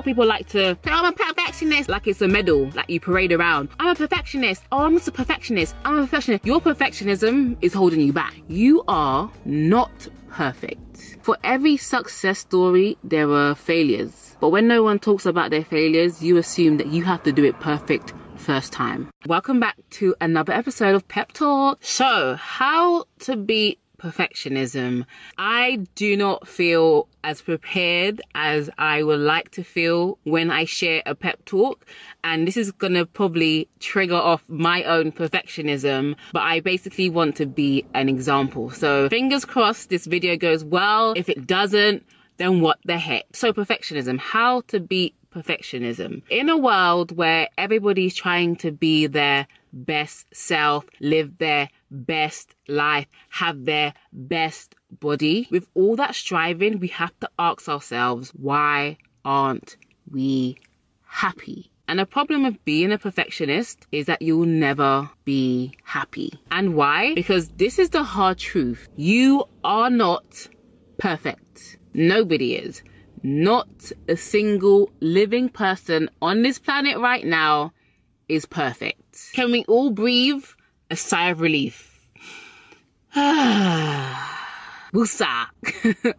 Of people like to say, oh, I'm a perfectionist, like it's a medal, like you parade around. I'm a perfectionist. Oh, I'm just a perfectionist. I'm a perfectionist. Your perfectionism is holding you back. You are not perfect. For every success story, there are failures. But when no one talks about their failures, you assume that you have to do it perfect first time. Welcome back to another episode of Pep Talk. So, how to beat perfectionism. I do not feel as prepared as I would like to feel when I share a pep talk. And this is going to probably trigger off my own perfectionism, but I basically want to be an example. So fingers crossed this video goes well. If it doesn't, then what the heck? So perfectionism, how to beat perfectionism. In a world where everybody's trying to be their best self, live their best life, have their best body, with all that striving, we have to ask ourselves, why aren't we happy? And the problem of being a perfectionist is that you'll never be happy. And why? Because this is the hard truth. You are not perfect. Nobody is. Not a single living person on this planet right now is perfect. Can we all breathe a sigh of relief? Woosah.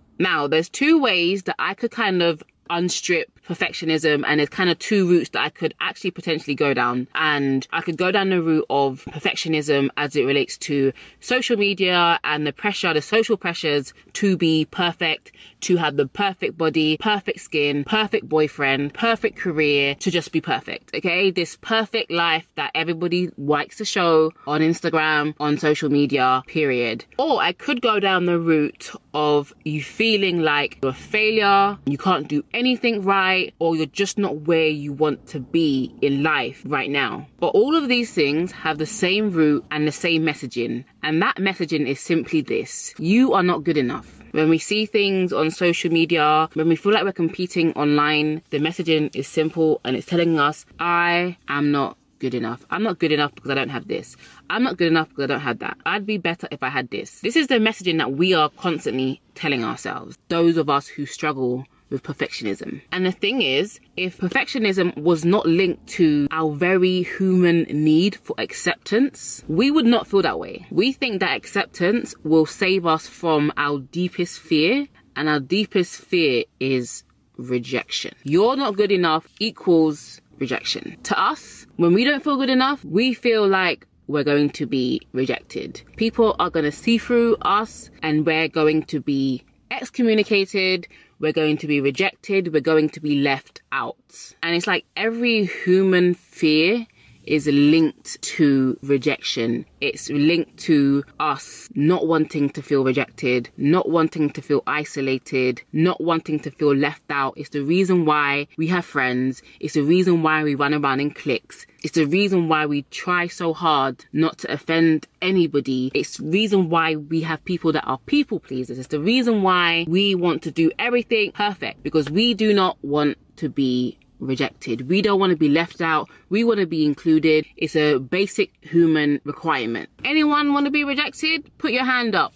now, there's two ways that I could kind of unstrip perfectionism and there's kind of two routes that I could actually potentially go down. And I could go down the route of perfectionism as it relates to social media and the pressure the social pressures to be perfect to have the perfect body perfect skin perfect boyfriend perfect career to just be perfect okay? This perfect life that everybody likes to show on Instagram on social media period. Or I could go down the route of you feeling like you're a failure you can't do anything right or you're just not where you want to be in life right now. But all of these things have the same root and the same messaging. And that messaging is simply this you are not good enough. When we see things on social media, when we feel like we're competing online, the messaging is simple and it's telling us, I am not good enough. I'm not good enough because I don't have this. I'm not good enough because I don't have that. I'd be better if I had this. This is the messaging that we are constantly telling ourselves. Those of us who struggle with perfectionism. And the thing is, if perfectionism was not linked to our very human need for acceptance, we would not feel that way. We think that acceptance will save us from our deepest fear, and our deepest fear is rejection. You're not good enough equals rejection. To us, when we don't feel good enough, we feel like we're going to be rejected. People are going to see through us and we're going to be excommunicated, we're going to be rejected, we're going to be left out. And it's like every human fear is linked to rejection. It's linked to us not wanting to feel rejected, not wanting to feel isolated, not wanting to feel left out. It's the reason why we have friends. It's the reason why we run around in cliques. It's the reason why we try so hard not to offend anybody. It's the reason why we have people that are people pleasers. It's the reason why we want to do everything perfect because we do not want to be rejected. We don't want to be left out. We want to be included. It's a basic human requirement. Anyone want to be rejected? Put your hand up.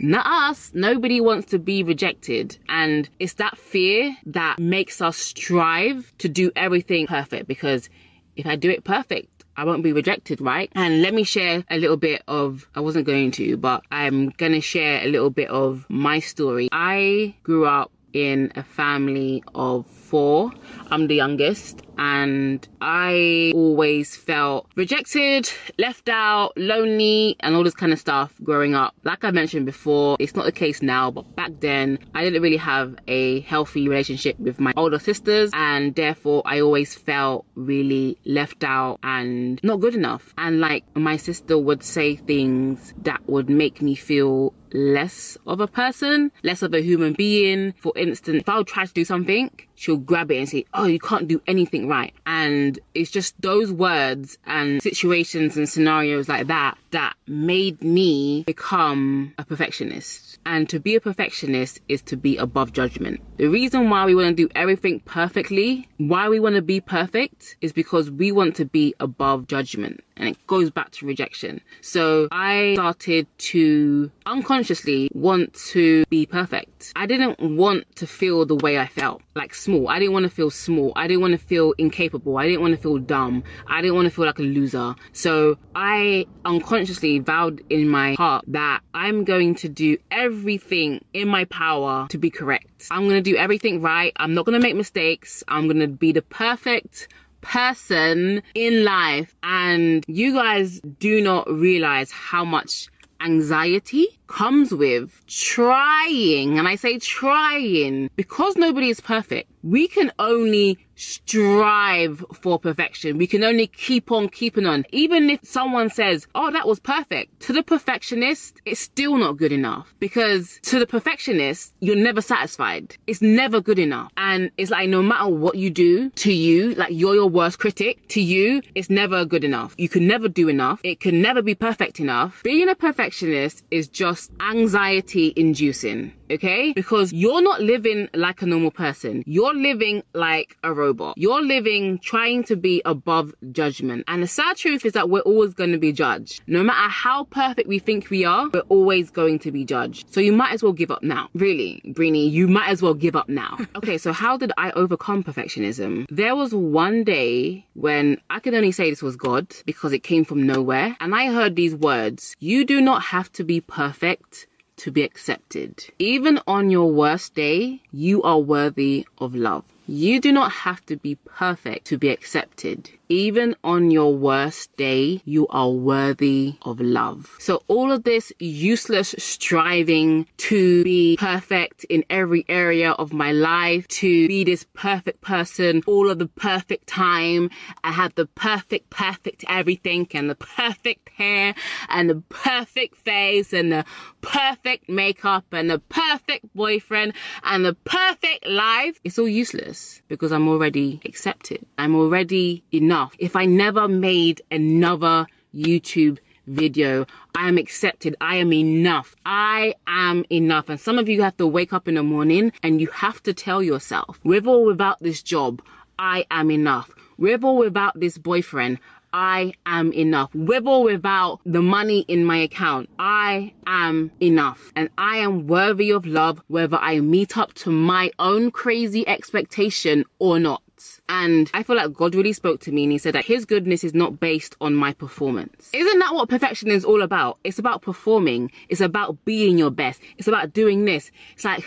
Not us. Nobody wants to be rejected. And it's that fear that makes us strive to do everything perfect because if I do it perfect, I won't be rejected, right? And let me share a little bit of, I wasn't going to, but I'm gonna share a little bit of my story. I grew up in a family of four. I'm the youngest, and I always felt rejected, left out, lonely, and all this kind of stuff growing up. Like I mentioned before, it's not the case now, but back then I didn't really have a healthy relationship with my older sisters, and therefore I always felt really left out and not good enough. And like my sister would say things that would make me feel less of a person, less of a human being. For instance, if I would try to do something, she'll grab it and say, Oh, you can't do anything right. And it's just those words and situations and scenarios like that that made me become a perfectionist. And to be a perfectionist is to be above judgment. The reason why we want to do everything perfectly, why we want to be perfect, is because we want to be above judgment. And it goes back to rejection. So I started to unconsciously want to be perfect. I didn't want to feel the way I felt, like small. I didn't want to feel small. I didn't want to feel incapable. I didn't want to feel dumb. I didn't want to feel like a loser. So I unconsciously vowed in my heart that I'm going to do everything in my power to be correct. I'm going to do everything right. I'm not going to make mistakes. I'm going to be the perfect person in life. And you guys do not realize how much anxiety comes with trying, and I say trying, because nobody is perfect. We can only strive for perfection. We can only keep on keeping on. Even if someone says, Oh, that was perfect, to the perfectionist, it's still not good enough because to the perfectionist, you're never satisfied. It's never good enough. And it's like no matter what you do to you, like you're your worst critic, to you, it's never good enough. You can never do enough. It can never be perfect enough. Being a perfectionist is just anxiety inducing okay? Because you're not living like a normal person. You're living like a robot. You're living trying to be above judgment. And the sad truth is that we're always going to be judged. No matter how perfect we think we are, we're always going to be judged. So you might as well give up now. Really, Breeny, you might as well give up now. okay, so how did I overcome perfectionism? There was one day when I can only say this was God because it came from nowhere. And I heard these words You do not have to be perfect to be accepted. Even on your worst day, you are worthy of love. You do not have to be perfect to be accepted. Even on your worst day, you are worthy of love. So all of this useless striving to be perfect in every area of my life, to be this perfect person all of the perfect time. I have the perfect, perfect everything and the perfect hair and the perfect face and the perfect makeup and the perfect boyfriend and the perfect life. It's all useless because I'm already accepted. I'm already enough enough. If I never made another YouTube video, I am accepted. I am enough. I am enough. And some of you have to wake up in the morning and you have to tell yourself, with or without this job, I am enough. With or without this boyfriend, I am enough. With or without the money in my account, I am enough. And I am worthy of love whether I meet up to my own crazy expectation or not. And I feel like God really spoke to me and he said that his goodness is not based on my performance. Isn't that what perfection is all about? It's about performing. It's about being your best. It's about doing this. It's like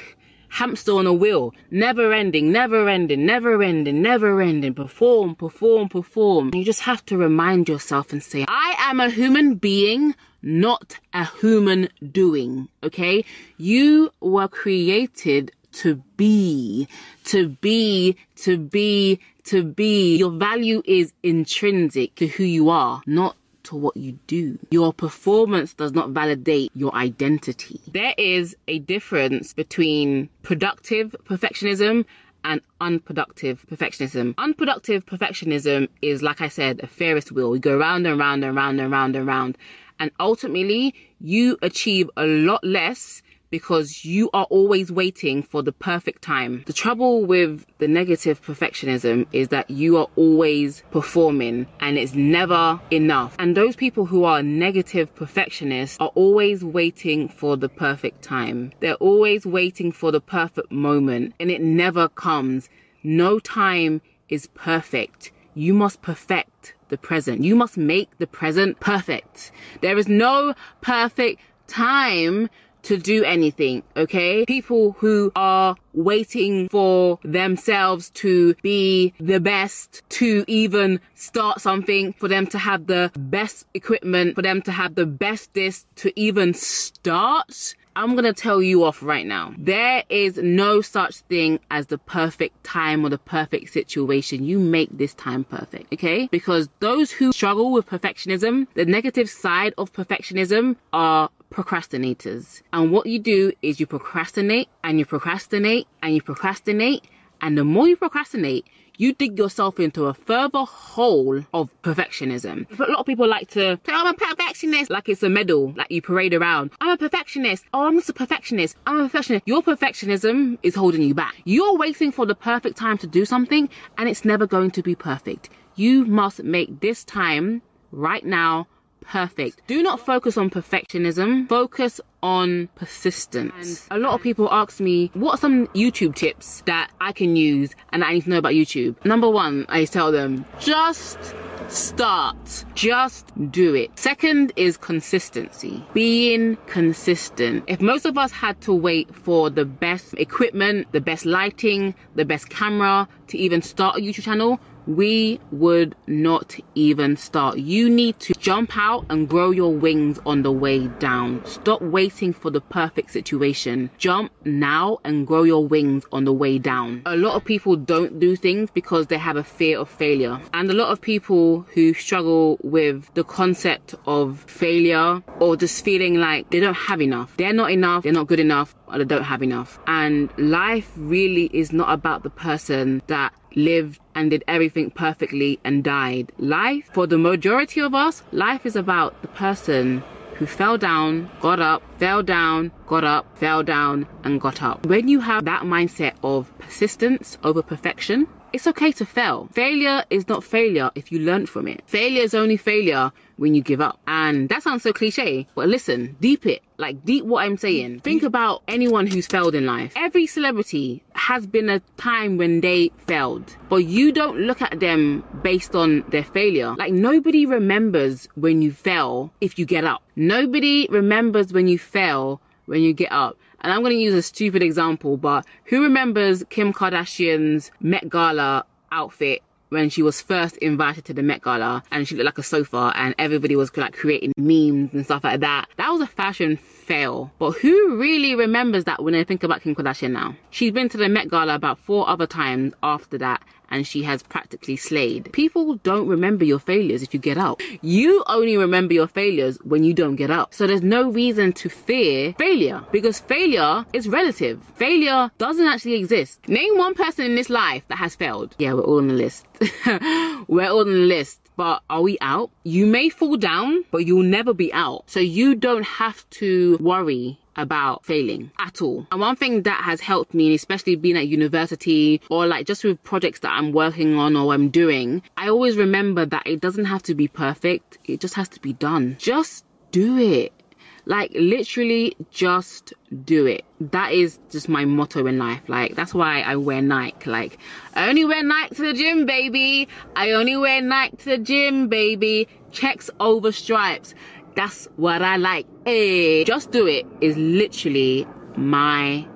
hamster on a wheel, never ending, never ending, never ending, never ending. Perform, perform, perform. You just have to remind yourself and say, I am a human being, not a human doing. Okay? You were created to be, to be, to be, to be. Your value is intrinsic to who you are, not to what you do. Your performance does not validate your identity. There is a difference between productive perfectionism and unproductive perfectionism. Unproductive perfectionism is, like I said, a Ferris wheel. You go round and round and round and round and round. And ultimately, you achieve a lot less because you are always waiting for the perfect time. The trouble with the negative perfectionism is that you are always performing and it's never enough. And those people who are negative perfectionists are always waiting for the perfect time. They're always waiting for the perfect moment and it never comes. No time is perfect. You must perfect the present. You must make the present perfect. There is no perfect time to do anything, okay? People who are waiting for themselves to be the best, to even start something, for them to have the best equipment, for them to have the best this, to even start. I'm gonna tell you off right now. There is no such thing as the perfect time or the perfect situation. You make this time perfect, okay? Because those who struggle with perfectionism, the negative side of perfectionism are procrastinators. And what you do is you procrastinate and you procrastinate and you procrastinate. And the more you procrastinate, you dig yourself into a further hole of perfectionism. But A lot of people like to say, oh, I'm a perfectionist, like it's a medal, like you parade around. I'm a perfectionist. Oh, I'm just a perfectionist. I'm a perfectionist. Your perfectionism is holding you back. You're waiting for the perfect time to do something, and it's never going to be perfect. You must make this time right now perfect. Do not focus on perfectionism. Focus on persistence. And a lot of people ask me, what are some YouTube tips that I can use and I need to know about YouTube? Number one, I tell them, just start. Just do it. Second is consistency. Being consistent. If most of us had to wait for the best equipment, the best lighting, the best camera to even start a YouTube channel, we would not even start. You need to jump out and grow your wings on the way down. Stop waiting for the perfect situation. Jump now and grow your wings on the way down. A lot of people don't do things because they have a fear of failure. And a lot of people who struggle with the concept of failure or just feeling like they don't have enough. They're not enough, they're not good enough, or they don't have enough. And life really is not about the person that lived and did everything perfectly and died. Life, for the majority of us, life is about the person who fell down, got up, fell down, got up, fell down, and got up. When you have that mindset of persistence over perfection, it's okay to fail. Failure is not failure if you learn from it. Failure is only failure when you give up. And that sounds so cliche, but listen, deep it. Like deep what I'm saying. Think about anyone who's failed in life. Every celebrity has been a time when they failed, but you don't look at them based on their failure. Like nobody remembers when you fail if you get up. Nobody remembers when you fail when you get up. And I'm going to use a stupid example, but who remembers Kim Kardashian's Met Gala outfit when she was first invited to the Met Gala and she looked like a sofa and everybody was like creating memes and stuff like that. That was a fashion fail. But who really remembers that when they think about Kim Kardashian now? She's been to the Met Gala about four other times after that and she has practically slayed. People don't remember your failures if you get out. You only remember your failures when you don't get up. So there's no reason to fear failure because failure is relative. Failure doesn't actually exist. Name one person in this life that has failed. Yeah, we're all on the list. we're all on the list but are we out? You may fall down, but you'll never be out. So you don't have to worry about failing at all. And one thing that has helped me, especially being at university or like just with projects that I'm working on or I'm doing, I always remember that it doesn't have to be perfect. It just has to be done. Just do it. Like literally just do it. That is just my motto in life. Like that's why I wear Nike. Like I only wear Nike to the gym, baby. I only wear Nike to the gym, baby. Checks over stripes. That's what I like. Hey, just do it is literally my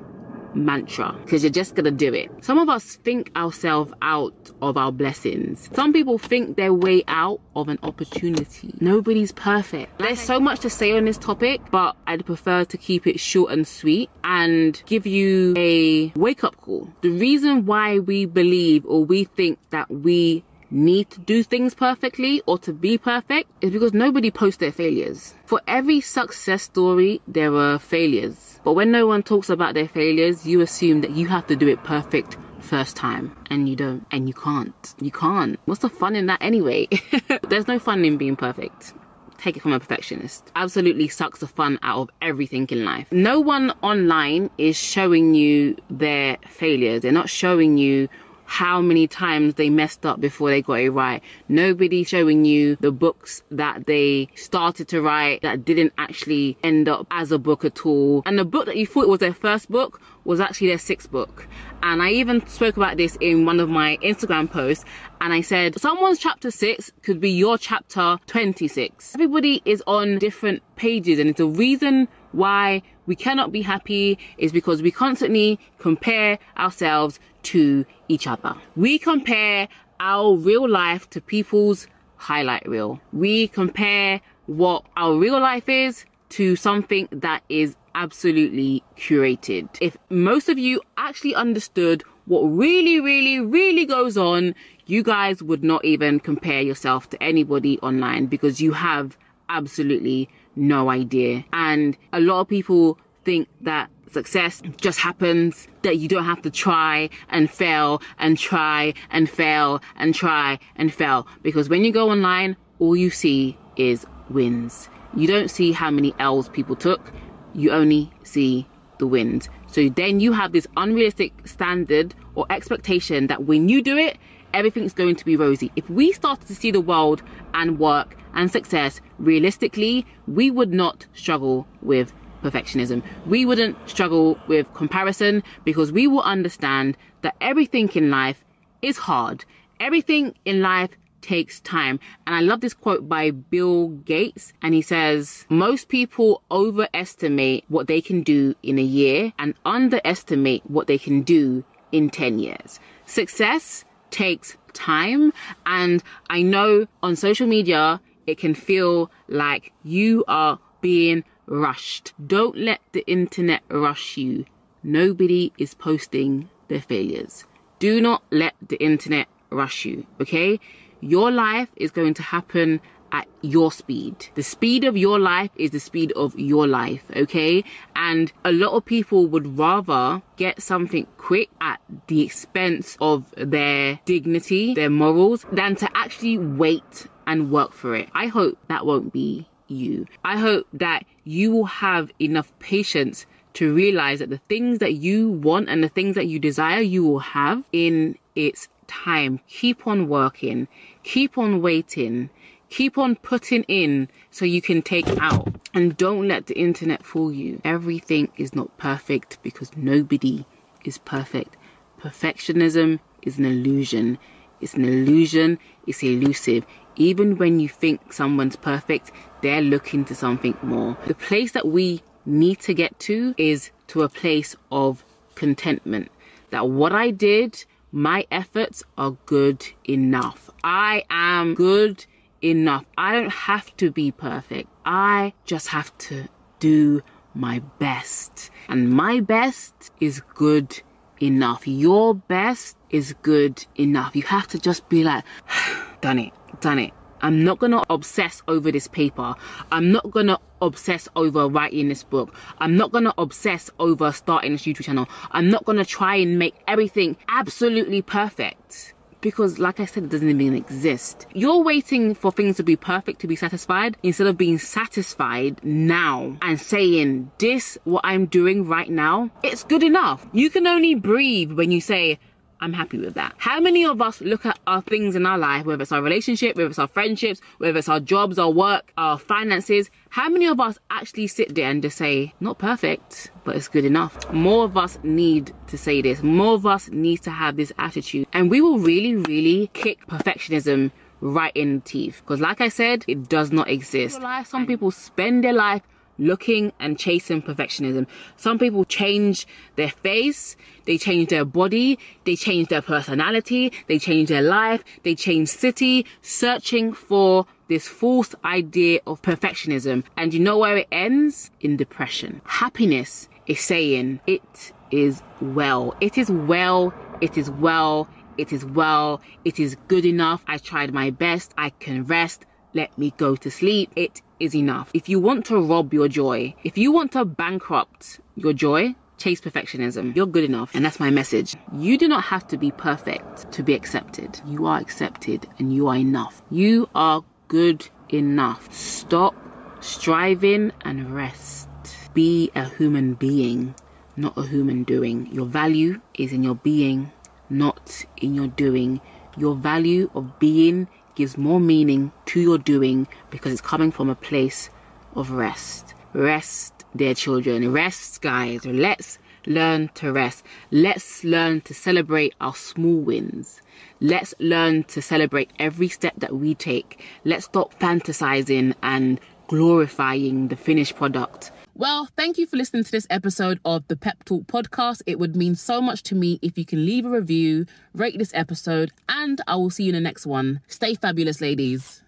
mantra because you're just gonna do it. Some of us think ourselves out of our blessings. Some people think their way out of an opportunity. Nobody's perfect. There's so much to say on this topic, but I'd prefer to keep it short and sweet and give you a wake up call. The reason why we believe or we think that we need to do things perfectly or to be perfect is because nobody posts their failures. For every success story, there are failures. But when no one talks about their failures, you assume that you have to do it perfect first time. And you don't. And you can't. You can't. What's the fun in that anyway? There's no fun in being perfect. Take it from a perfectionist. Absolutely sucks the fun out of everything in life. No one online is showing you their failures. They're not showing you how many times they messed up before they got it right. Nobody showing you the books that they started to write that didn't actually end up as a book at all. And the book that you thought was their first book was actually their sixth book. And I even spoke about this in one of my Instagram posts. And I said, someone's chapter six could be your chapter 26. Everybody is on different pages, and it's a reason why we cannot be happy is because we constantly compare ourselves to each other. We compare our real life to people's highlight reel. We compare what our real life is to something that is absolutely curated. If most of you actually understood what really, really, really goes on, you guys would not even compare yourself to anybody online because you have absolutely no idea. And a lot of people think that success just happens, that you don't have to try and fail and try and fail and try and fail. Because when you go online, all you see is wins. You don't see how many L's people took, you only see the wins. So then you have this unrealistic standard or expectation that when you do it, everything's going to be rosy. If we started to see the world and work and success realistically, we would not struggle with perfectionism. We wouldn't struggle with comparison because we will understand that everything in life is hard. Everything in life takes time. And I love this quote by Bill Gates. And he says, Most people overestimate what they can do in a year and underestimate what they can do in 10 years. Success takes time. And I know on social media, it can feel like you are being rushed. Don't let the internet rush you. Nobody is posting their failures. Do not let the internet rush you, okay? Your life is going to happen at your speed. The speed of your life is the speed of your life, okay? And a lot of people would rather get something quick at the expense of their dignity, their morals, than to actually wait and work for it. I hope that won't be you. I hope that you will have enough patience to realize that the things that you want and the things that you desire, you will have in its time. Keep on working, keep on waiting, keep on putting in so you can take out. And don't let the internet fool you. Everything is not perfect because nobody is perfect. Perfectionism is an illusion. It's an illusion, it's elusive. Even when you think someone's perfect, they're looking to something more. The place that we need to get to is to a place of contentment. That what I did, my efforts are good enough. I am good enough. I don't have to be perfect. I just have to do my best. And my best is good enough. Your best is good enough. You have to just be like, done it, done it. I'm not gonna obsess over this paper. I'm not gonna obsess over writing this book. I'm not gonna obsess over starting this YouTube channel. I'm not gonna try and make everything absolutely perfect. Because, like I said, it doesn't even exist. You're waiting for things to be perfect to be satisfied instead of being satisfied now and saying, This, what I'm doing right now, it's good enough. You can only breathe when you say, I'm happy with that. How many of us look at our things in our life, whether it's our relationship, whether it's our friendships, whether it's our jobs, our work, our finances, how many of us actually sit there and just say, not perfect, but it's good enough? More of us need to say this. More of us need to have this attitude. And we will really, really kick perfectionism right in the teeth. Because like I said, it does not exist. Some people spend their life looking and chasing perfectionism. Some people change their face, they change their body, they change their personality, they change their life, they change city, searching for this false idea of perfectionism. And you know where it ends? In depression. Happiness is saying it is well. It is well. It is well. It is well. It is good enough. I tried my best. I can rest. Let me go to sleep. It is enough. If you want to rob your joy, if you want to bankrupt your joy, chase perfectionism. You're good enough. And that's my message. You do not have to be perfect to be accepted. You are accepted and you are enough. You are good enough. Stop striving and rest. Be a human being, not a human doing. Your value is in your being, not in your doing. Your value of being gives more meaning to your doing because it's coming from a place of rest. Rest, dear children. Rest, guys. Let's learn to rest. Let's learn to celebrate our small wins. Let's learn to celebrate every step that we take. Let's stop fantasizing and glorifying the finished product. Well, thank you for listening to this episode of the Pep Talk podcast. It would mean so much to me if you can leave a review, rate this episode, and I will see you in the next one. Stay fabulous, ladies.